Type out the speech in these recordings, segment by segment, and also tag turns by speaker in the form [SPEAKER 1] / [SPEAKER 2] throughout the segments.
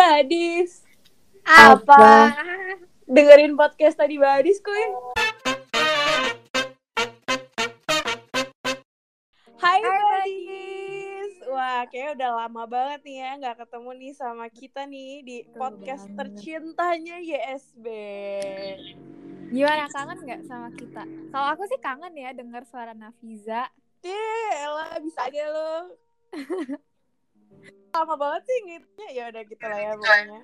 [SPEAKER 1] Badis.
[SPEAKER 2] Apa?
[SPEAKER 1] Dengerin podcast tadi Badis, kuy. Hai
[SPEAKER 2] Hai,
[SPEAKER 1] Badis. Wah, kayak udah lama banget nih ya nggak ketemu nih sama kita nih di podcast tercintanya YSB.
[SPEAKER 2] Gimana kangen nggak sama kita? Kalau aku sih kangen ya dengar suara Nafiza.
[SPEAKER 1] Eh, Ella bisa aja lo. Lama banget sih ngitnya. Ya udah gitu lah ya pokoknya.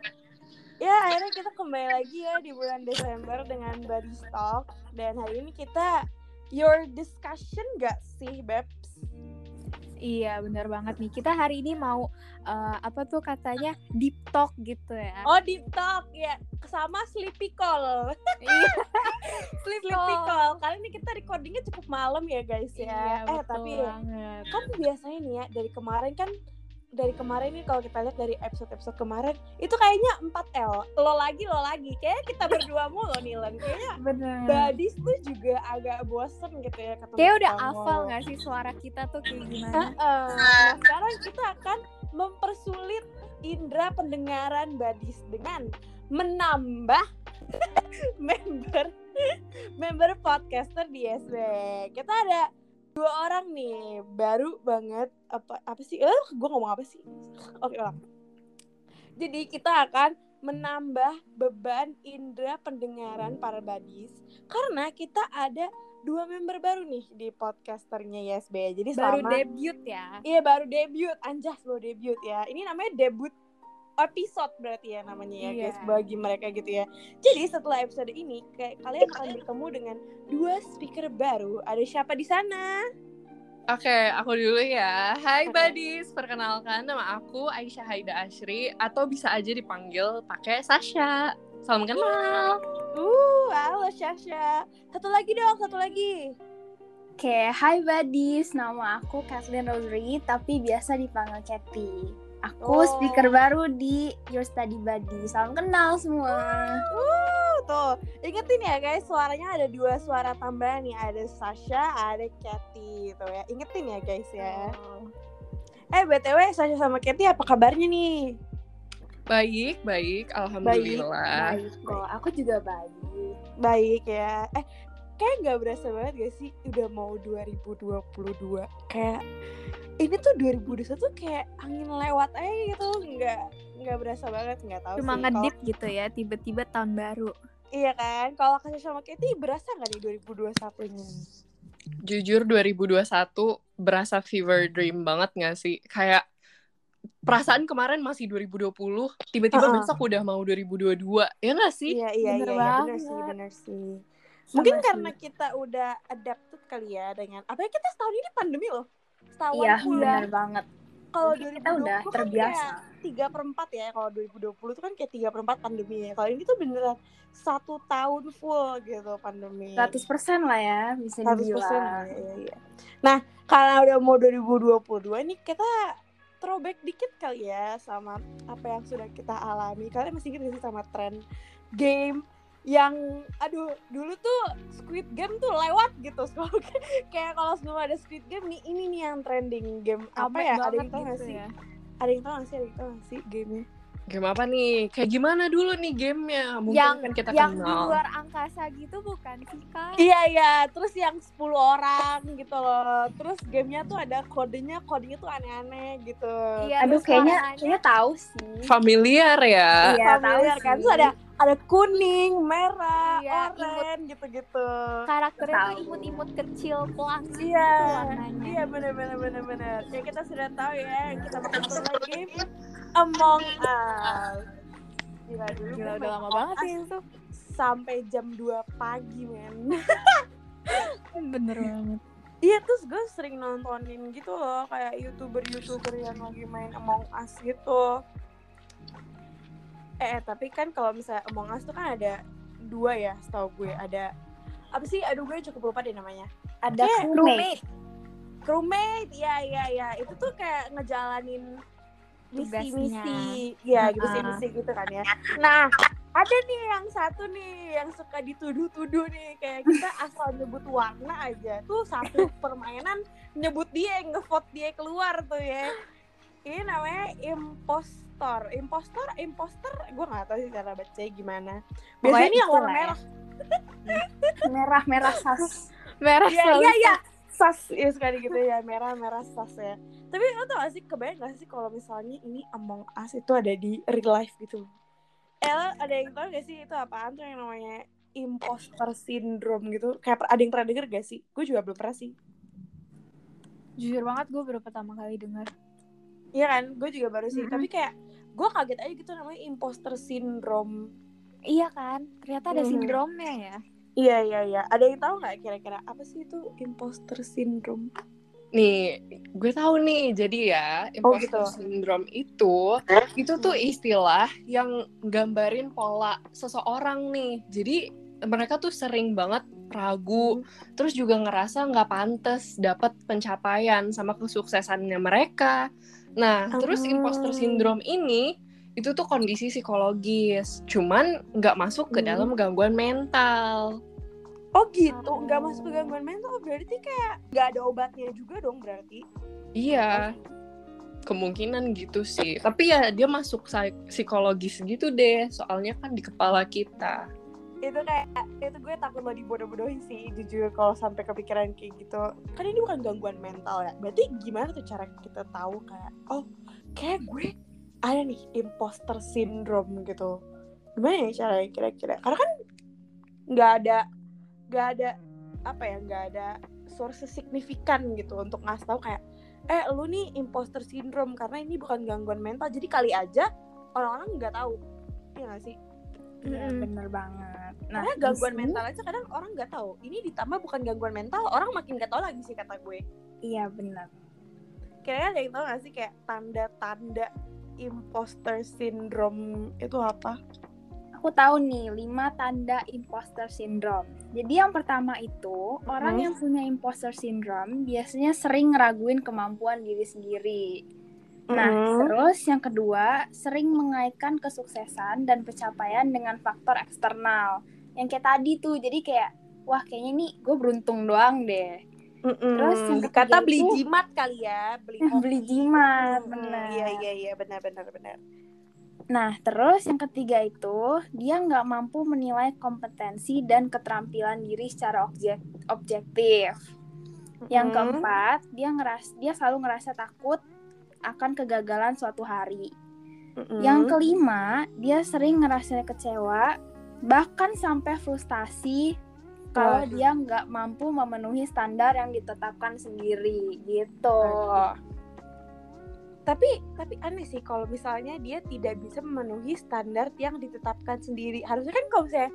[SPEAKER 1] Ya akhirnya kita kembali lagi ya di bulan Desember dengan Buddy Talk dan hari ini kita your discussion gak sih Babs?
[SPEAKER 2] Iya bener banget nih. Kita hari ini mau eh, apa tuh katanya deep talk gitu ya.
[SPEAKER 1] Oh deep talk ya sama Sleepy Call.
[SPEAKER 2] Iya.
[SPEAKER 1] Sleepy Call. Kali ini kita recordingnya cukup malam ya guys
[SPEAKER 2] Iya,
[SPEAKER 1] ya. eh
[SPEAKER 2] betul
[SPEAKER 1] tapi
[SPEAKER 2] banget.
[SPEAKER 1] kan biasanya nih ya dari kemarin kan dari kemarin nih kalau kita lihat dari episode-episode kemarin itu kayaknya 4L lo lagi lo lagi kayak kita berdua mulu nih Len kayaknya
[SPEAKER 2] Bener.
[SPEAKER 1] Badis tuh juga agak bosen gitu ya ketemu
[SPEAKER 2] Kayak udah hafal nggak sih suara kita tuh kayak gimana?
[SPEAKER 1] Nah sekarang kita akan mempersulit indera pendengaran Badis dengan menambah member member podcaster di SB. Kita ada dua orang nih baru banget apa apa sih? Eh, gue ngomong apa sih? Oke ulang. Jadi kita akan menambah beban indera pendengaran para badis karena kita ada dua member baru nih di podcasternya YSB. Jadi
[SPEAKER 2] Baru
[SPEAKER 1] selama
[SPEAKER 2] debut ya.
[SPEAKER 1] Iya baru debut, anjas baru debut ya. Ini namanya debut episode berarti ya namanya ya
[SPEAKER 2] Iya.
[SPEAKER 1] guys bagi mereka gitu ya. Jadi setelah episode ini kayak kalian akan bertemu dengan dua speaker baru. Ada siapa di sana?
[SPEAKER 3] Oke, aku dulu ya. Hai. Badis, perkenalkan nama aku Aisyah Haida Ashri atau bisa aja dipanggil pakai Sasha. Salam kenal.
[SPEAKER 1] Uh, halo Syasha. Satu lagi dong, satu lagi.
[SPEAKER 4] Oke, hai buddies. Nama aku Kathleen Rosary, tapi biasa dipanggil Kathy. Aku
[SPEAKER 1] Oh.
[SPEAKER 4] speaker baru di Your Study Buddy. Salam kenal semua.
[SPEAKER 1] Uh, tuh. Ingetin ya guys, suaranya ada dua suara tambahan nih. Ada Sasha, ada Kathy gitu ya. Ingetin ya guys ya. Eh, BTW Sasha sama Kathy apa kabarnya nih?
[SPEAKER 3] Baik, baik. Alhamdulillah.
[SPEAKER 4] Baik kok, aku juga baik.
[SPEAKER 1] baik ya eh kayak nggak berasa banget gak sih udah mau 2022 kayak ini tuh 2021 tuh kayak angin lewat aja gitu nggak nggak berasa banget nggak tahu
[SPEAKER 2] Cuma ngedip gitu ya, tiba-tiba tahun baru.
[SPEAKER 1] Iya kan kalau kasih sama Katie berasa nggak nih 2021 nya
[SPEAKER 3] Jujur 2021 berasa fever dream banget gak sih? Kayak perasaan kemarin masih 2020, tiba-tiba
[SPEAKER 1] Uh-uh.
[SPEAKER 3] besok udah mau 2022. Ya gak sih?
[SPEAKER 1] iya iya
[SPEAKER 2] Bener
[SPEAKER 1] iya, iya bener
[SPEAKER 2] banget.
[SPEAKER 1] sih bener sih
[SPEAKER 4] Sama
[SPEAKER 1] mungkin
[SPEAKER 4] sih.
[SPEAKER 1] karena kita udah adapted kali ya dengan apa ya kita setahun ini pandemi loh setahun
[SPEAKER 4] Iya, benar banget.
[SPEAKER 1] kalau
[SPEAKER 4] Mungkin kita udah
[SPEAKER 1] 2020 kan
[SPEAKER 4] terbiasa.
[SPEAKER 1] tiga perempat ya kalau 2020 itu kan kayak tiga perempat pandemi ya kalau ini tuh beneran satu tahun full gitu pandemi
[SPEAKER 4] 100% lah ya, bisa
[SPEAKER 1] 100%
[SPEAKER 4] dibilang.
[SPEAKER 1] iya, iya. nah karena udah mau 2022 nih kita throwback dikit kali ya sama apa yang sudah kita alami kalian masih ingat gak sih sama tren game yang aduh dulu tuh Squid Game tuh lewat gitu. Kalau- kayak kalau sebelum ada Squid Game nih ini nih yang trending game. Apa
[SPEAKER 2] Rame
[SPEAKER 1] ya? Ada yang gak
[SPEAKER 2] gitu
[SPEAKER 1] sih?
[SPEAKER 2] ya.
[SPEAKER 1] ada yang tau gak sih? Ada yang tau gak sih gamenya
[SPEAKER 3] Game apa nih? Kayak gimana dulu nih gamenya? Mungkin
[SPEAKER 2] Yang
[SPEAKER 3] kan kita
[SPEAKER 2] yang di
[SPEAKER 3] kenal.
[SPEAKER 2] luar angkasa gitu bukan sih kak?
[SPEAKER 1] Iya iya, terus yang 10 orang gitu loh. Terus gamenya tuh ada kodenya, kodenya tuh aneh-aneh gitu.
[SPEAKER 2] Iya,
[SPEAKER 4] Aduh, kayaknya
[SPEAKER 2] warnanya-
[SPEAKER 4] kayaknya tahu sih.
[SPEAKER 3] Familiar ya?
[SPEAKER 4] Iya, tahu
[SPEAKER 1] Familiar kan?
[SPEAKER 4] sih.
[SPEAKER 1] Terus ada ada kuning, merah,
[SPEAKER 2] Iya,
[SPEAKER 1] oranye gitu-gitu.
[SPEAKER 2] karakternya tuh imut-imut kecil pelang
[SPEAKER 1] Iya,
[SPEAKER 2] gitu warnanya.
[SPEAKER 1] iya bener-bener bener-bener. Kayak kita sudah tahu ya, kita bakal main game Among Us. Gila dulu
[SPEAKER 2] Gila udah lama banget sih itu.
[SPEAKER 1] Sampai jam 2 pagi men.
[SPEAKER 2] Bener banget.
[SPEAKER 1] Iya terus gue sering nontonin gitu loh kayak youtuber-youtuber yang lagi main Among Us gitu. Eh, eh, tapi kan kalau misalnya Among Us tuh kan ada dua ya setahu gue ada apa sih? Aduh gue cukup lupa deh namanya.
[SPEAKER 4] Ada
[SPEAKER 1] Kayak
[SPEAKER 4] crewmate.
[SPEAKER 1] Crewmate, ya ya ya itu tuh kayak ngejalanin misi-misi, ya gitu
[SPEAKER 2] Ah.
[SPEAKER 1] misi gitu kan ya. Nah ada nih yang satu nih yang suka dituduh-tuduh nih. Kayak kita asal nyebut warna aja tuh satu permainan nyebut dia ngevote dia keluar tuh ya. Ini namanya impos impostor. Impostor impostor gue nggak tahu sih cara baca gimana. Biasanya ini yang warna
[SPEAKER 2] ya.
[SPEAKER 1] merah.
[SPEAKER 4] Merah merah sas.
[SPEAKER 2] Merah
[SPEAKER 1] Iya
[SPEAKER 2] selalu
[SPEAKER 1] iya iya sas ya sekali gitu ya merah merah sas ya tapi lo tau gak sih kebayang gak sih kalau misalnya ini Among Us itu ada di real life gitu eh lo ada yang tau gak sih itu apaan tuh yang namanya imposter syndrome gitu kayak ada yang pernah denger gak sih gue juga belum pernah sih
[SPEAKER 2] Jujur banget gue baru pertama kali dengar.
[SPEAKER 1] Iya kan gue juga baru sih
[SPEAKER 2] Mm-mm.
[SPEAKER 1] tapi kayak gue kaget aja gitu namanya imposter syndrome
[SPEAKER 2] Iya kan? Ternyata ada
[SPEAKER 1] Mhm.
[SPEAKER 2] sindromnya ya.
[SPEAKER 1] Iya iya iya ada yang tahu nggak kira-kira apa sih itu imposter syndrome
[SPEAKER 3] Nih, gue tahu nih. Jadi ya,
[SPEAKER 1] Oh,
[SPEAKER 3] imposter
[SPEAKER 1] gitu.
[SPEAKER 3] syndrome itu itu tuh istilah yang gambarin pola seseorang nih. Jadi mereka tuh sering banget ragu, terus juga ngerasa nggak pantas dapat pencapaian sama kesuksesannya mereka. Nah, terus
[SPEAKER 1] Oh.
[SPEAKER 3] imposter syndrome ini itu tuh kondisi psikologis, cuman nggak masuk ke
[SPEAKER 1] Hmm.
[SPEAKER 3] dalam gangguan mental.
[SPEAKER 1] oh gitu
[SPEAKER 2] Oh.
[SPEAKER 1] nggak masuk ke gangguan mental berarti kayak nggak ada obatnya juga dong berarti
[SPEAKER 3] Iya, kemungkinan gitu sih. Tapi ya dia masuk psi- psikologis gitu deh, soalnya kan di kepala kita.
[SPEAKER 1] itu kayak itu gue takut lo dibodoh-bodohin sih jujur kalau sampai kepikiran kayak gitu kan ini bukan gangguan mental ya berarti gimana tuh cara kita tahu kayak oh kayak gue ada nih imposter syndrome gitu. Gimana ya caranya kira-kira? Karena kan nggak ada nggak ada apa ya nggak ada source signifikan gitu untuk ngasih tahu kayak eh lu nih imposter syndrome karena ini bukan gangguan mental jadi kali aja orang-orang nggak tahu. Iya nggak sih?
[SPEAKER 4] Iya,
[SPEAKER 2] Mm-mm.
[SPEAKER 4] bener banget. Nah
[SPEAKER 1] karena gangguan
[SPEAKER 4] sini-
[SPEAKER 1] mental aja kadang orang nggak tahu. Ini ditambah bukan gangguan mental orang makin nggak tahu lagi sih kata gue.
[SPEAKER 4] Iya benar
[SPEAKER 1] kira-kira ada yang tahu nggak sih kayak tanda-tanda imposter syndrome itu apa
[SPEAKER 4] aku tahu nih lima tanda imposter syndrome. Jadi yang pertama itu orang
[SPEAKER 1] Mhm.
[SPEAKER 4] yang punya imposter syndrome biasanya sering ngeraguin kemampuan diri sendiri. Nah,
[SPEAKER 1] Mhm.
[SPEAKER 4] terus yang kedua sering mengaitkan kesuksesan dan pencapaian dengan faktor eksternal. Yang kayak tadi tuh, jadi kayak wah kayaknya nih gue beruntung doang deh. Terus yang ketiga
[SPEAKER 1] beli
[SPEAKER 4] itu-
[SPEAKER 1] jimat kali ya beli
[SPEAKER 4] Beli
[SPEAKER 1] hoki.
[SPEAKER 4] jimat,
[SPEAKER 1] Hmm,
[SPEAKER 4] benar.
[SPEAKER 1] iya iya iya benar benar benar
[SPEAKER 4] Nah, terus yang ketiga itu dia nggak mampu menilai kompetensi dan keterampilan diri secara objek objektif. Yang
[SPEAKER 1] Mhm.
[SPEAKER 4] keempat, dia ngeras dia selalu ngerasa takut akan kegagalan suatu hari.
[SPEAKER 1] Mhm.
[SPEAKER 4] Yang kelima, dia sering ngerasa kecewa, bahkan sampai frustasi kalau
[SPEAKER 1] Waduh.
[SPEAKER 4] dia nggak mampu memenuhi standar yang ditetapkan sendiri, gitu.
[SPEAKER 1] Waduh. tapi tapi aneh sih kalau misalnya dia tidak bisa memenuhi standar yang ditetapkan sendiri harusnya kan kalau misalnya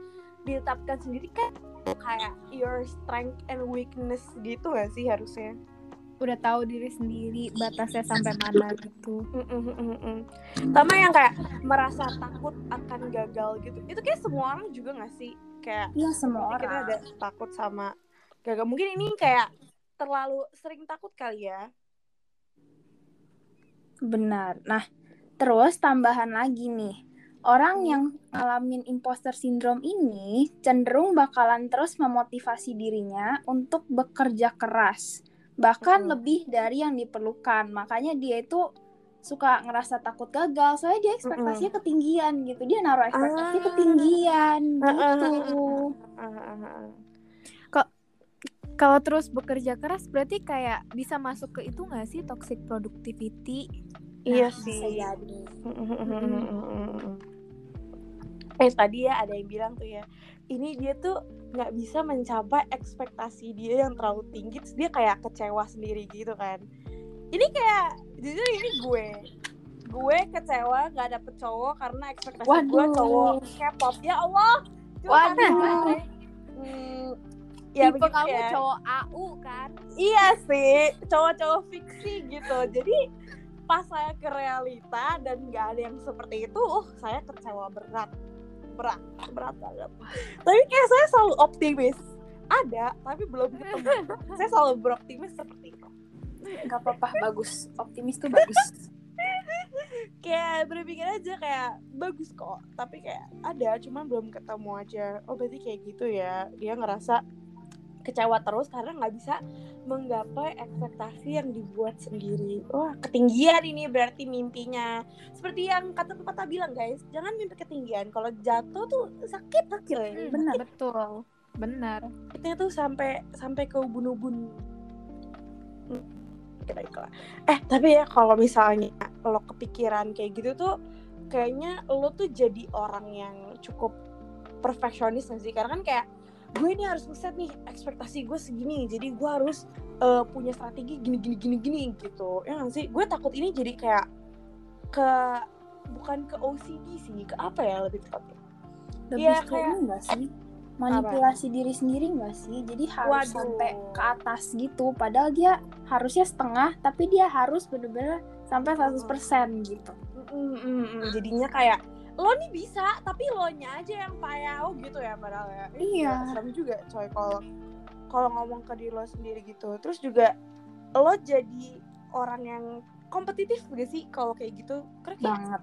[SPEAKER 1] ditetapkan sendiri kan kayak your strength and weakness gitu gak sih harusnya
[SPEAKER 2] Udah tahu diri sendiri batasnya sampai mana gitu.
[SPEAKER 1] Sama yang kayak merasa takut akan gagal gitu itu kayak semua orang juga gak sih kayak
[SPEAKER 4] Iya semua
[SPEAKER 1] kita
[SPEAKER 4] orang.
[SPEAKER 1] ada takut sama gagal mungkin ini kayak terlalu sering takut kali ya
[SPEAKER 4] Benar. Nah, terus tambahan lagi nih. Orang
[SPEAKER 1] Hmm.
[SPEAKER 4] yang ngalamin imposter syndrome ini cenderung bakalan terus memotivasi dirinya untuk bekerja keras. Bahkan
[SPEAKER 1] Hmm.
[SPEAKER 4] lebih dari yang diperlukan. Makanya dia itu suka ngerasa takut gagal. Soalnya dia ekspektasinya ketinggian gitu. Dia naruh ekspektasi
[SPEAKER 1] Ah.
[SPEAKER 4] ketinggian gitu.
[SPEAKER 1] Ah, ah, ah.
[SPEAKER 2] Kalau terus bekerja keras berarti kayak bisa masuk ke itu nggak sih toxic productivity?
[SPEAKER 1] iya
[SPEAKER 4] Nah,
[SPEAKER 1] sih
[SPEAKER 4] Bisa jadi.
[SPEAKER 1] eh tadi ya ada yang bilang tuh ya ini dia tuh nggak bisa mencapai ekspektasi dia yang terlalu tinggi terus dia kayak kecewa sendiri gitu kan ini kayak jujur ini gue gue kecewa nggak dapet cowok karena ekspektasi gue
[SPEAKER 4] Waduh.
[SPEAKER 1] cowok K-pop ya Allah curhat
[SPEAKER 4] Waduh.
[SPEAKER 1] banget. Hmm, ya
[SPEAKER 2] Tipe
[SPEAKER 1] begitu
[SPEAKER 2] kamu
[SPEAKER 1] ya.
[SPEAKER 2] cowok AU kan?
[SPEAKER 1] Iya sih, cowok-cowok fiksi gitu. Jadi pas saya ke realita dan nggak ada yang seperti itu, uh, saya kecewa berat, berat, berat banget. Tapi kayak saya selalu optimis. Ada, tapi belum ketemu. saya selalu beroptimis seperti itu.
[SPEAKER 4] Gak apa-apa, bagus. Optimis tuh bagus.
[SPEAKER 1] Kayak berpikir aja kayak bagus kok, tapi kayak ada, cuman belum ketemu aja. Oh berarti kayak gitu ya. Dia ngerasa kecewa terus karena nggak bisa menggapai ekspektasi yang dibuat sendiri. Wah, ketinggian ini berarti mimpinya. Seperti yang kata pepatah bilang, guys, jangan mimpi ketinggian. Kalau jatuh tuh sakit sakit.
[SPEAKER 2] Hmm, benar betul. Benar.
[SPEAKER 1] Itu tuh sampai sampai ke ubun-ubun. Kira Eh, tapi ya kalau misalnya lo kepikiran kayak gitu tuh kayaknya lo tuh jadi orang yang cukup perfeksionis sih? Karena kan kayak gue ini harus ngeset nih ekspektasi gue segini jadi gue harus uh, punya strategi gini gini gini gini gitu. Ya gak sih? Gue takut ini jadi kayak ke bukan ke OCD sih ke apa ya lebih tepatnya?
[SPEAKER 4] Lebih ya, kayak enggak sih manipulasi apa? diri sendiri enggak sih? Jadi harus Waduh. sampai ke atas gitu. Padahal dia harusnya setengah tapi dia harus bener-bener sampai 100% gitu.
[SPEAKER 1] Mm, mm, jadinya kayak lo nih bisa tapi lo nya aja yang payah oh gitu ya padahal ya.
[SPEAKER 4] Iya.
[SPEAKER 1] serem juga coy kalau kalau ngomong ke diri lo sendiri gitu. Terus juga lo jadi orang yang kompetitif gak sih kalau kayak gitu?
[SPEAKER 4] Karena kayak, banget.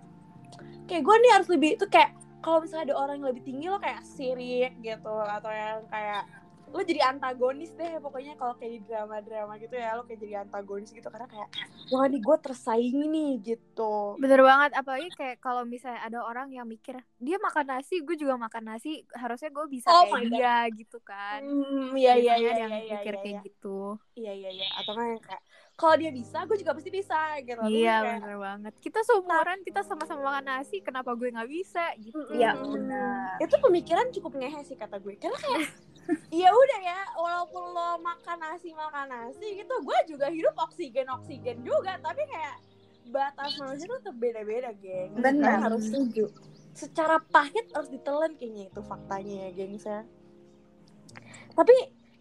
[SPEAKER 1] Kayak gue nih harus lebih itu kayak kalau misalnya ada orang yang lebih tinggi lo kayak sirik gitu atau yang kayak lo jadi antagonis deh pokoknya kalau kayak di drama-drama gitu ya lo kayak jadi antagonis gitu. Karena kayak wah nih gue tersaingi nih gitu.
[SPEAKER 2] Bener banget apalagi kayak kalau misalnya ada orang yang mikir dia makan nasi gue juga makan nasi harusnya gue bisa oh kayak dia gitu kan.
[SPEAKER 1] Hmm, iya iya iya
[SPEAKER 2] yang
[SPEAKER 1] iya,
[SPEAKER 2] mikir
[SPEAKER 1] iya,
[SPEAKER 2] kayak
[SPEAKER 1] iya.
[SPEAKER 2] gitu.
[SPEAKER 1] Iya iya iya. Atau kan yang kayak kalau dia bisa gue juga pasti bisa gitu
[SPEAKER 2] iya kayak, bener banget kita seumuran kita sama-sama makan nasi kenapa gue nggak bisa gitu
[SPEAKER 1] iya benar itu pemikiran cukup ngehe sih kata gue karena kayak Iya udah ya, walaupun lo makan nasi makan nasi gitu, gue juga hidup oksigen oksigen juga, tapi kayak batas manusia tuh beda-beda, geng.
[SPEAKER 4] Benar.
[SPEAKER 1] harus setuju. Secara pahit harus ditelan kayaknya itu faktanya ya, geng saya. Tapi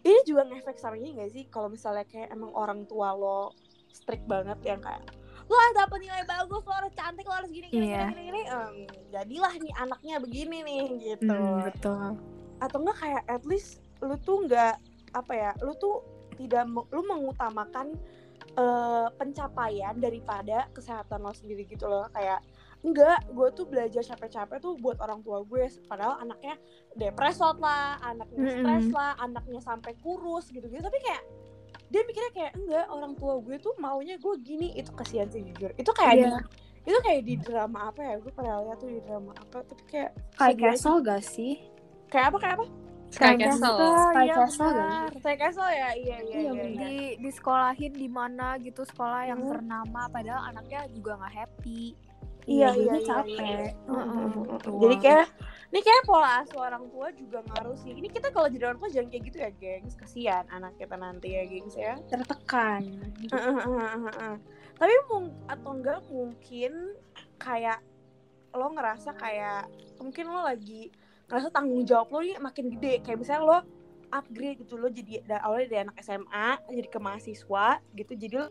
[SPEAKER 1] ini juga ngefek sama ini gak sih? Kalau misalnya kayak emang orang tua lo strict banget yang kayak lo harus dapet nilai bagus, lo harus cantik, lo harus gini gini yeah. gini gini, gini. Um, jadilah nih anaknya begini nih gitu.
[SPEAKER 2] Mm, betul
[SPEAKER 1] atau enggak kayak at least lu tuh enggak apa ya lu tuh tidak lu mengutamakan uh, pencapaian daripada kesehatan lo sendiri gitu loh kayak enggak gue tuh belajar capek-capek tuh buat orang tua gue padahal anaknya depresot lah anaknya stres lah anaknya sampai kurus gitu gitu tapi kayak dia mikirnya kayak enggak orang tua gue tuh maunya gue gini itu kasihan sih jujur itu kayak yeah. di, itu kayak di drama apa ya gue pernah lihat tuh di drama apa tapi kayak
[SPEAKER 4] kayak gasol gak sih
[SPEAKER 1] kayak apa kayak apa
[SPEAKER 3] Sky Castle.
[SPEAKER 4] Sky
[SPEAKER 1] iya,
[SPEAKER 4] Castle
[SPEAKER 1] Sky Castle ya, iya iya. iya, iya.
[SPEAKER 2] Di di sekolahin di mana gitu sekolah yang hmm. ternama, padahal anaknya juga nggak happy.
[SPEAKER 1] Iya iya, iya capek. Iya, iya. Jadi kayak ini kayak pola asuh orang tua juga ngaruh sih. Ini kita kalau jadi orang tua jangan kayak gitu ya, gengs. Kasihan anak kita nanti ya, gengs ya.
[SPEAKER 4] Tertekan.
[SPEAKER 1] Tapi mung atau enggak mungkin kayak lo ngerasa kayak mungkin lo lagi ngerasa tanggung jawab lo nih makin gede kayak misalnya lo upgrade gitu lo jadi awalnya dari anak SMA jadi ke mahasiswa gitu jadi lo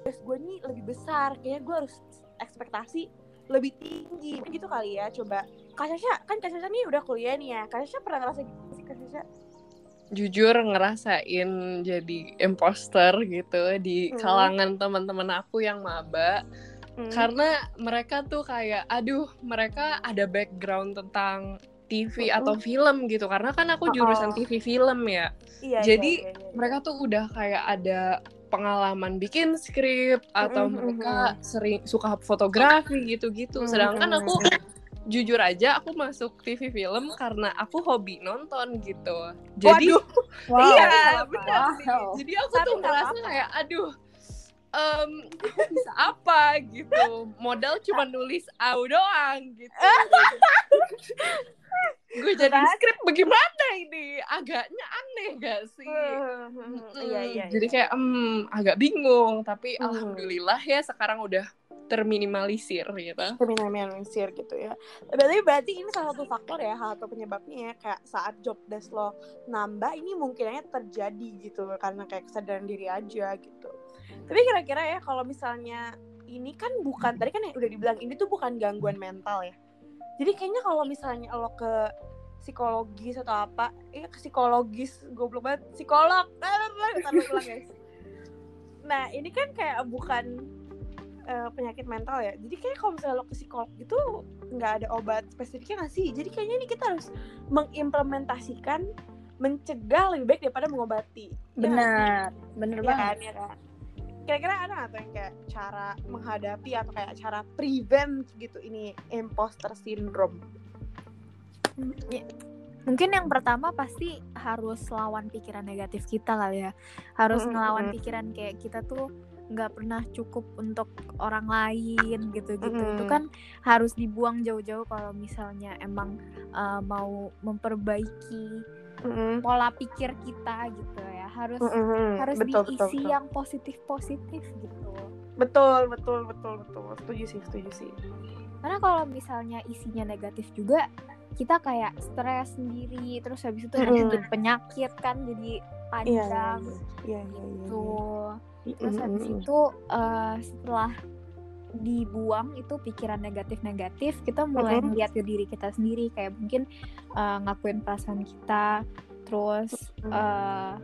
[SPEAKER 1] terus gue nih lebih besar kayaknya gue harus ekspektasi lebih tinggi gitu kali ya coba Kak Sasha kan Kak Sasha nih udah kuliah nih ya Kak Sasha pernah ngerasa gitu sih Kak Sasha
[SPEAKER 3] jujur ngerasain jadi imposter gitu di hmm. kalangan hmm. teman-teman aku yang maba hmm. karena mereka tuh kayak aduh mereka ada background tentang TV atau film gitu karena kan aku jurusan TV film ya iya, jadi iya, iya, iya. mereka tuh udah kayak ada pengalaman bikin skrip atau mm -hmm. mereka sering suka fotografi gitu-gitu. Sedangkan aku jujur aja aku masuk TV film karena aku hobi nonton gitu. Jadi
[SPEAKER 1] wow. iya benar
[SPEAKER 3] wow. jadi aku tuh ngerasa kayak aduh um, bisa apa gitu. Modal cuma nulis au doang gitu gue jadi skrip bagaimana ini? Agaknya aneh gak sih? Hmm,
[SPEAKER 1] hmm, iya, iya,
[SPEAKER 3] jadi iya. kayak um, agak bingung. Tapi hmm. alhamdulillah ya sekarang udah terminimalisir gitu.
[SPEAKER 1] Terminimalisir gitu ya. Berarti berarti ini salah satu faktor ya salah satu penyebabnya ya kayak saat job desk lo nambah ini mungkinnya terjadi gitu karena kayak kesadaran diri aja gitu. Tapi kira-kira ya kalau misalnya ini kan bukan tadi kan yang udah dibilang ini tuh bukan gangguan mental ya. Jadi kayaknya kalau misalnya lo ke psikologis atau apa, ya ke psikologis, goblok banget, psikolog. ulang guys. Nah, ini kan kayak bukan uh, penyakit mental ya. Jadi kayak kalau misalnya lo ke psikolog gitu nggak ada obat spesifiknya nggak sih? Jadi kayaknya ini kita harus mengimplementasikan mencegah lebih baik daripada mengobati Ya nggak sih?
[SPEAKER 4] benar bener
[SPEAKER 1] Iya
[SPEAKER 4] banget
[SPEAKER 1] kan, ya kan. Kira-kira ada nggak tuh yang kayak cara menghadapi atau kayak cara prevent gitu ini imposter syndrome?
[SPEAKER 2] Ya, mungkin yang pertama pasti harus lawan pikiran negatif kita kali ya harus
[SPEAKER 1] Mm-mm,
[SPEAKER 2] ngelawan
[SPEAKER 1] mm-mm.
[SPEAKER 2] pikiran kayak kita tuh nggak pernah cukup untuk orang lain gitu-gitu itu
[SPEAKER 1] Mm-mm.
[SPEAKER 2] kan harus dibuang jauh-jauh kalau misalnya emang uh, mau memperbaiki
[SPEAKER 1] Mm-mm.
[SPEAKER 2] pola pikir kita gitu ya harus
[SPEAKER 1] Mm-mm.
[SPEAKER 2] harus
[SPEAKER 1] betul,
[SPEAKER 2] diisi
[SPEAKER 1] betul, betul.
[SPEAKER 2] yang positif positif gitu
[SPEAKER 1] betul betul betul betul setuju sih setuju sih
[SPEAKER 2] karena kalau misalnya isinya negatif juga kita kayak stres sendiri terus habis itu jadi penyakit kan jadi
[SPEAKER 1] iya iya
[SPEAKER 2] panjang
[SPEAKER 1] iya iya iya
[SPEAKER 2] gitu
[SPEAKER 1] iya.
[SPEAKER 2] terus habis
[SPEAKER 1] Mm-mm.
[SPEAKER 2] itu eh, setelah dibuang itu pikiran negatif-negatif kita mulai melihat ke diri kita sendiri. Kayak mungkin eh, ngakuin perasaan kita terus eh,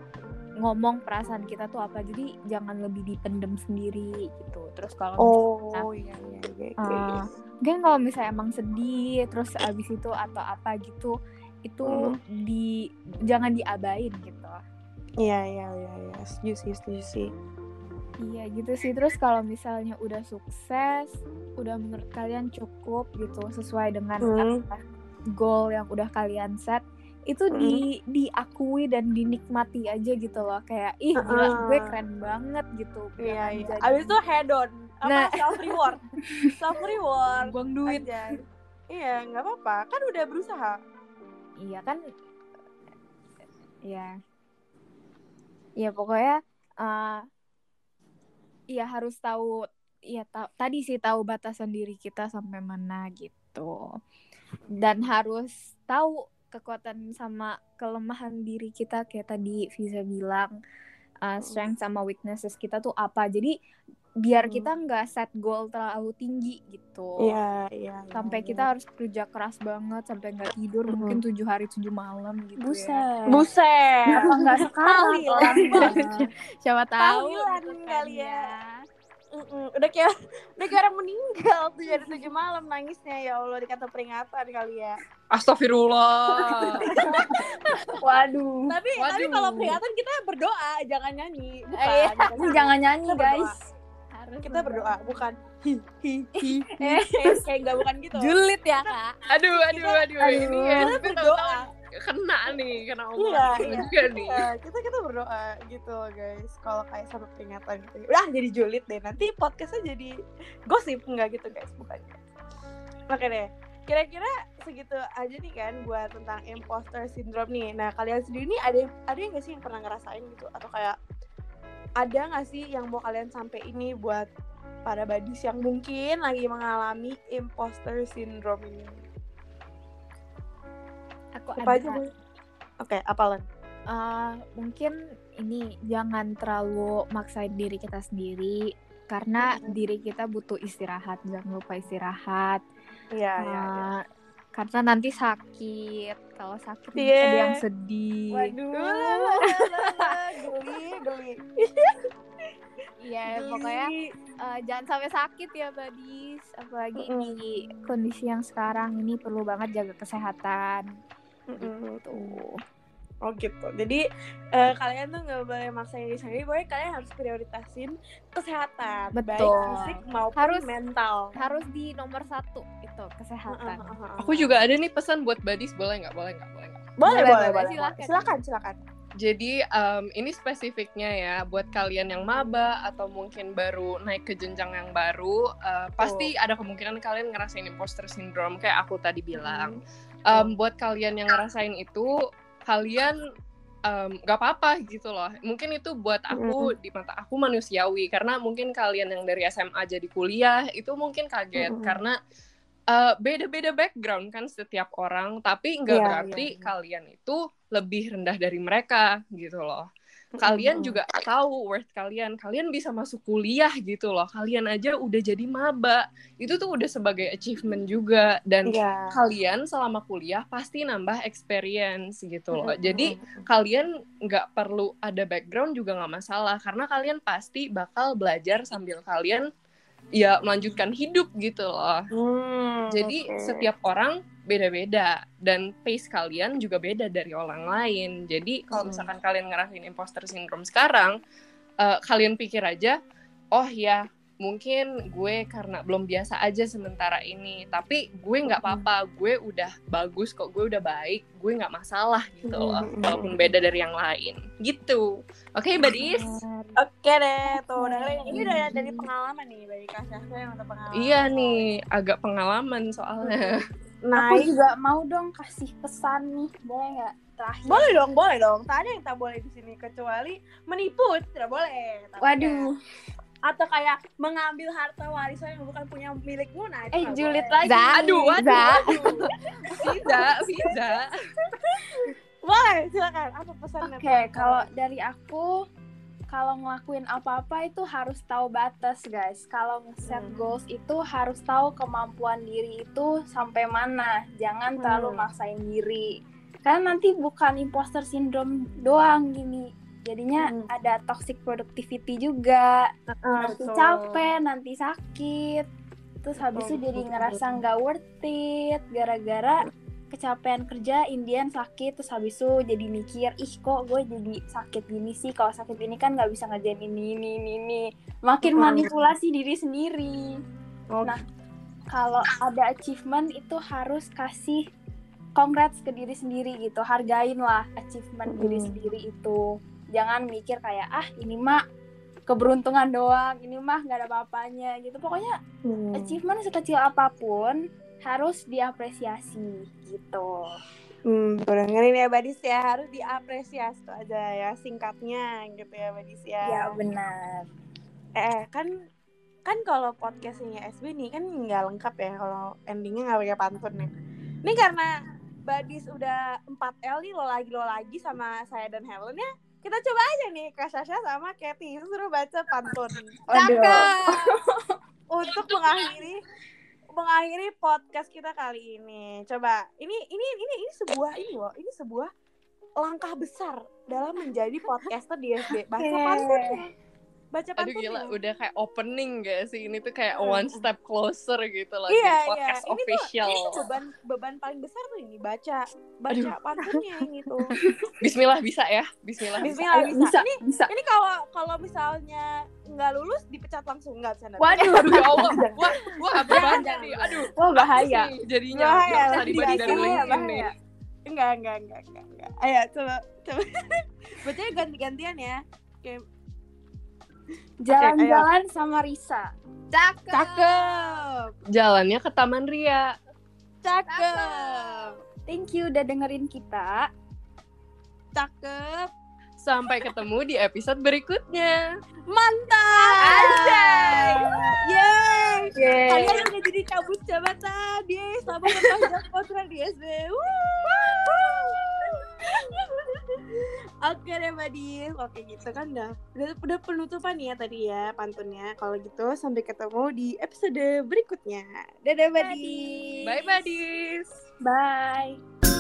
[SPEAKER 2] ngomong perasaan kita tuh apa. Jadi jangan lebih dipendem sendiri gitu. Terus kalau
[SPEAKER 1] oh iya iya iya.
[SPEAKER 2] Uh, mungkin kalau misalnya emang sedih terus abis itu atau apa gitu itu
[SPEAKER 1] Mm.
[SPEAKER 2] di jangan diabain gitu.
[SPEAKER 1] Iya iya iya iya. Setuju sih setuju sih
[SPEAKER 2] iya gitu sih terus kalau misalnya udah sukses udah menurut kalian cukup gitu sesuai dengan
[SPEAKER 1] Hmm.
[SPEAKER 2] goal yang udah kalian set itu
[SPEAKER 1] Hmm.
[SPEAKER 2] di diakui dan dinikmati aja gitu loh kayak ih gila
[SPEAKER 1] Uh-uh.
[SPEAKER 2] gue keren banget gitu
[SPEAKER 1] iya iya
[SPEAKER 2] jadi
[SPEAKER 1] abis itu head on apa
[SPEAKER 2] Nah.
[SPEAKER 1] self reward self reward
[SPEAKER 2] buang duit
[SPEAKER 1] Anjay. iya nggak apa-apa kan udah berusaha
[SPEAKER 2] iya kan ya ya pokoknya eh ya harus tahu ya ta- tadi sih tahu batasan diri kita sampai mana gitu. Dan harus tahu kekuatan sama kelemahan diri kita kayak tadi Visa bilang uh, strength sama weaknesses kita tuh apa. Jadi biar
[SPEAKER 1] Hmm.
[SPEAKER 2] kita nggak set goal terlalu tinggi gitu
[SPEAKER 1] iya iya iya,
[SPEAKER 2] sampai
[SPEAKER 1] iya.
[SPEAKER 2] kita harus kerja keras banget sampai nggak tidur
[SPEAKER 1] Mhm.
[SPEAKER 2] mungkin tujuh hari tujuh malam gitu ya
[SPEAKER 4] buset
[SPEAKER 1] buset
[SPEAKER 4] apa nggak
[SPEAKER 1] Tahlilan.
[SPEAKER 4] orang
[SPEAKER 2] siapa tahu
[SPEAKER 1] Tahlilan kali ya. Mm-mm. udah kayak udah kayak orang meninggal tuh dari tujuh malam nangisnya ya Allah dikata peringatan kali ya
[SPEAKER 3] Astagfirullah.
[SPEAKER 4] waduh
[SPEAKER 1] tapi tapi
[SPEAKER 3] Waduh.
[SPEAKER 1] kalau peringatan kita berdoa jangan nyanyi bukan
[SPEAKER 4] Eh,
[SPEAKER 1] Jangan nyanyi.
[SPEAKER 4] jangan nyanyi
[SPEAKER 1] Kita berdoa.
[SPEAKER 2] Harus
[SPEAKER 1] kita berdoa bukan hi hi hi
[SPEAKER 4] Eh.
[SPEAKER 1] kayak kayak nggak bukan gitu.
[SPEAKER 2] Julid ya kak?
[SPEAKER 3] Aduh, aduh, aduh. Ini ya,
[SPEAKER 1] kita berdoa.
[SPEAKER 3] kena nih, kena
[SPEAKER 1] Iya,
[SPEAKER 3] omongan
[SPEAKER 1] iya.
[SPEAKER 3] juga nih.
[SPEAKER 1] Iya, kita kita berdoa gitu loh guys. Kalau kayak satu peringatan gitu. Udah jadi julid deh. Nanti podcastnya jadi gosip. Enggak gitu guys. Bukan oke deh. Kira-kira segitu aja nih kan buat tentang imposter syndrome nih. Nah kalian sendiri nih ada ada yang gak sih yang pernah ngerasain gitu? Atau kayak ada nggak sih yang mau kalian sampai ini buat para badis yang mungkin lagi mengalami imposter syndrome ini
[SPEAKER 2] aku
[SPEAKER 1] apa
[SPEAKER 2] ada
[SPEAKER 1] aja oke apa Len?
[SPEAKER 2] Eh, mungkin ini jangan terlalu maksain diri kita sendiri karena
[SPEAKER 1] Mhm.
[SPEAKER 2] diri kita butuh istirahat jangan lupa istirahat
[SPEAKER 1] iya iya iya.
[SPEAKER 2] Eh, karena nanti sakit kalau sakit
[SPEAKER 1] Iya.
[SPEAKER 2] ada yang sedih
[SPEAKER 1] Waduh, geli, geli.
[SPEAKER 2] Iya, pokoknya eh, jangan sampai sakit ya, badis. Apalagi
[SPEAKER 1] Mm-mm.
[SPEAKER 2] di kondisi yang sekarang ini perlu banget jaga kesehatan.
[SPEAKER 1] Mm-mm.
[SPEAKER 2] Gitu.
[SPEAKER 1] Oh gitu. Jadi eh, kalian tuh nggak boleh maksain diri sendiri, pokoknya kalian harus prioritasin kesehatan, baik
[SPEAKER 2] Betul.
[SPEAKER 1] fisik maupun
[SPEAKER 2] Harus-
[SPEAKER 1] mental.
[SPEAKER 2] Harus di nomor satu itu kesehatan.
[SPEAKER 3] Aku juga ada nih pesan buat badis, boleh nggak? Boleh nggak? Boleh nggak?
[SPEAKER 1] Boleh,
[SPEAKER 2] Boleh,
[SPEAKER 1] boleh,
[SPEAKER 2] boleh.
[SPEAKER 1] boleh.
[SPEAKER 2] Silakan.
[SPEAKER 1] Silakan, silakan.
[SPEAKER 3] Jadi em, ini spesifiknya ya buat kalian yang maba atau mungkin baru naik ke jenjang yang baru, eh, pasti ada kemungkinan kalian ngerasain imposter syndrome kayak aku tadi bilang. Em, buat kalian yang ngerasain itu, kalian em, nggak apa-apa gitu loh. Mungkin itu buat aku di mata aku manusiawi karena mungkin kalian yang dari SMA jadi kuliah itu mungkin kaget
[SPEAKER 1] Mm-mm.
[SPEAKER 3] karena eh, beda-beda background kan setiap orang, tapi nggak
[SPEAKER 1] Iya,
[SPEAKER 3] berarti
[SPEAKER 1] iya.
[SPEAKER 3] kalian itu lebih rendah dari mereka gitu loh. Kalian
[SPEAKER 1] Mm-mm.
[SPEAKER 3] juga tahu worth kalian. Kalian bisa masuk kuliah gitu loh. Kalian aja udah jadi maba. Itu tuh udah sebagai achievement juga dan
[SPEAKER 1] Iya.
[SPEAKER 3] kalian selama kuliah pasti nambah experience gitu loh.
[SPEAKER 1] Mm-mm.
[SPEAKER 3] Jadi kalian nggak perlu ada background juga nggak masalah karena kalian pasti bakal belajar sambil kalian ya melanjutkan hidup gitu loh.
[SPEAKER 1] Hmm,
[SPEAKER 3] Jadi
[SPEAKER 1] oke.
[SPEAKER 3] setiap orang beda-beda dan pace kalian juga beda dari orang lain. Jadi kalau
[SPEAKER 1] Hmm.
[SPEAKER 3] misalkan kalian ngerasain imposter syndrome sekarang, eh, kalian pikir aja, oh ya mungkin gue karena belum biasa aja sementara ini, tapi gue nggak apa-apa, gue udah bagus kok, gue udah baik, gue nggak masalah gitu loh, walaupun beda dari yang lain, gitu. Oke, badis.
[SPEAKER 1] Oke deh, tuh dengerin. Ini udah dari pengalaman nih dari Kak Syahsa yang udah pengalaman.
[SPEAKER 3] Iya nih, agak pengalaman soalnya.
[SPEAKER 1] Nah,
[SPEAKER 4] Aku juga mau dong kasih pesan nih, boleh nggak? Terakhir.
[SPEAKER 1] boleh dong, boleh dong. Tak ada yang tak boleh di sini kecuali menipu tidak boleh.
[SPEAKER 4] Waduh,
[SPEAKER 1] Atau kayak mengambil harta warisan yang bukan punya milikmu, nah itu
[SPEAKER 4] eh julid
[SPEAKER 1] boleh.
[SPEAKER 4] lagi.
[SPEAKER 2] Za,
[SPEAKER 3] Aduh, aduh,
[SPEAKER 2] Za.
[SPEAKER 3] aduh. Bisa, bisa.
[SPEAKER 1] Boleh, silakan. Apa pesannya?
[SPEAKER 4] Oke, kalau dari aku kalau ngelakuin apa-apa itu harus tahu batas, guys. Kalau nge-set
[SPEAKER 1] Hmm.
[SPEAKER 4] goals itu harus tahu kemampuan diri itu sampai mana. Jangan terlalu
[SPEAKER 1] Hmm.
[SPEAKER 4] maksain diri. Karena nanti bukan imposter syndrome doang gini. Jadinya
[SPEAKER 1] Hmm.
[SPEAKER 4] ada toxic productivity juga.
[SPEAKER 1] Ah,
[SPEAKER 4] Nanti capek, nanti sakit. Terus habis itu jadi ngerasa nggak worth it gara-gara kecapean kerja Indian sakit terus habis itu jadi mikir ih kok gue jadi sakit gini sih kalau sakit ini kan nggak bisa ngerjain ini ini ini ini makin
[SPEAKER 1] Hmm.
[SPEAKER 4] manipulasi diri sendiri
[SPEAKER 1] Oh,
[SPEAKER 4] Nah, kalau ada achievement itu harus kasih congrats ke diri sendiri gitu hargain lah achievement diri
[SPEAKER 1] Mm.
[SPEAKER 4] sendiri itu jangan mikir kayak ah ini mah keberuntungan doang ini mah nggak ada apa-apanya gitu pokoknya
[SPEAKER 1] hmm.
[SPEAKER 4] achievement sekecil apa pun harus diapresiasi gitu
[SPEAKER 1] Hmm, dengerin ya Badis ya harus diapresiasi tuh aja ya singkatnya gitu ya Badis ya.
[SPEAKER 4] ya benar
[SPEAKER 1] Eh kan kan kalau podcastnya SB nih kan nggak lengkap ya kalau endingnya nggak pakai pantun nih. Ini karena Badis udah 4L nih lo lagi lo lagi sama saya dan Helen ya. Kita coba aja nih Kak Sasha sama Katy suruh baca pantun. Untuk mengakhiri mengakhiri podcast kita kali ini. Coba ini ini ini ini sebuah ini loh, ini sebuah langkah besar dalam menjadi podcaster di SB. Baca
[SPEAKER 4] Oke.
[SPEAKER 1] Baca
[SPEAKER 3] Aduh
[SPEAKER 1] pantunnya.
[SPEAKER 3] gila, udah kayak opening gak sih? Ini tuh kayak
[SPEAKER 1] Hmm.
[SPEAKER 3] one step closer gitu loh.
[SPEAKER 1] Iya, iya.
[SPEAKER 3] podcast
[SPEAKER 1] Ini tuh,
[SPEAKER 3] official.
[SPEAKER 1] ini tuh beban beban paling besar tuh ini baca baca pantunnya gitu.
[SPEAKER 3] Bismillah bisa ya? Bismillah.
[SPEAKER 1] Bismillah
[SPEAKER 4] Ayo,
[SPEAKER 1] bisa.
[SPEAKER 4] bisa
[SPEAKER 1] Ini
[SPEAKER 4] bisa
[SPEAKER 1] ini kalau kalau misalnya nggak lulus dipecat langsung nggak bisa.
[SPEAKER 4] waduh
[SPEAKER 3] Aduh ya Allah. Wah, wah
[SPEAKER 1] jangan.
[SPEAKER 3] nih? Aduh.
[SPEAKER 4] wah bahaya
[SPEAKER 3] sih Jadinya
[SPEAKER 1] Bahaya,
[SPEAKER 3] nggak usah
[SPEAKER 1] nanti
[SPEAKER 3] dibagi dari
[SPEAKER 1] bahaya,
[SPEAKER 3] LinkedIn
[SPEAKER 4] bahaya.
[SPEAKER 3] nih.
[SPEAKER 1] Enggak, enggak, enggak, enggak, enggak. Ayo coba coba. Bacanya ganti-gantian ya. Kayak
[SPEAKER 4] jalan-jalan sama Risa
[SPEAKER 2] Cakep.
[SPEAKER 1] cakep.
[SPEAKER 3] Jalannya ke Taman Ria.
[SPEAKER 1] Cakep.
[SPEAKER 4] thank you udah dengerin kita
[SPEAKER 1] Cakep.
[SPEAKER 3] Sampai ketemu di episode berikutnya.
[SPEAKER 1] Mantap.
[SPEAKER 2] Anjay.
[SPEAKER 1] Yeay.
[SPEAKER 4] Yeay.
[SPEAKER 1] Kalian udah jadi cabut jabatan. Yeay, selamat berpanjang kontrak di SB. Oke deh Mbak. Oke gitu kan udah, udah udah penutupan ya tadi ya pantunnya. Kalau gitu sampai ketemu di episode berikutnya. Dadah Mbak.
[SPEAKER 3] Bye, Badis.
[SPEAKER 4] bye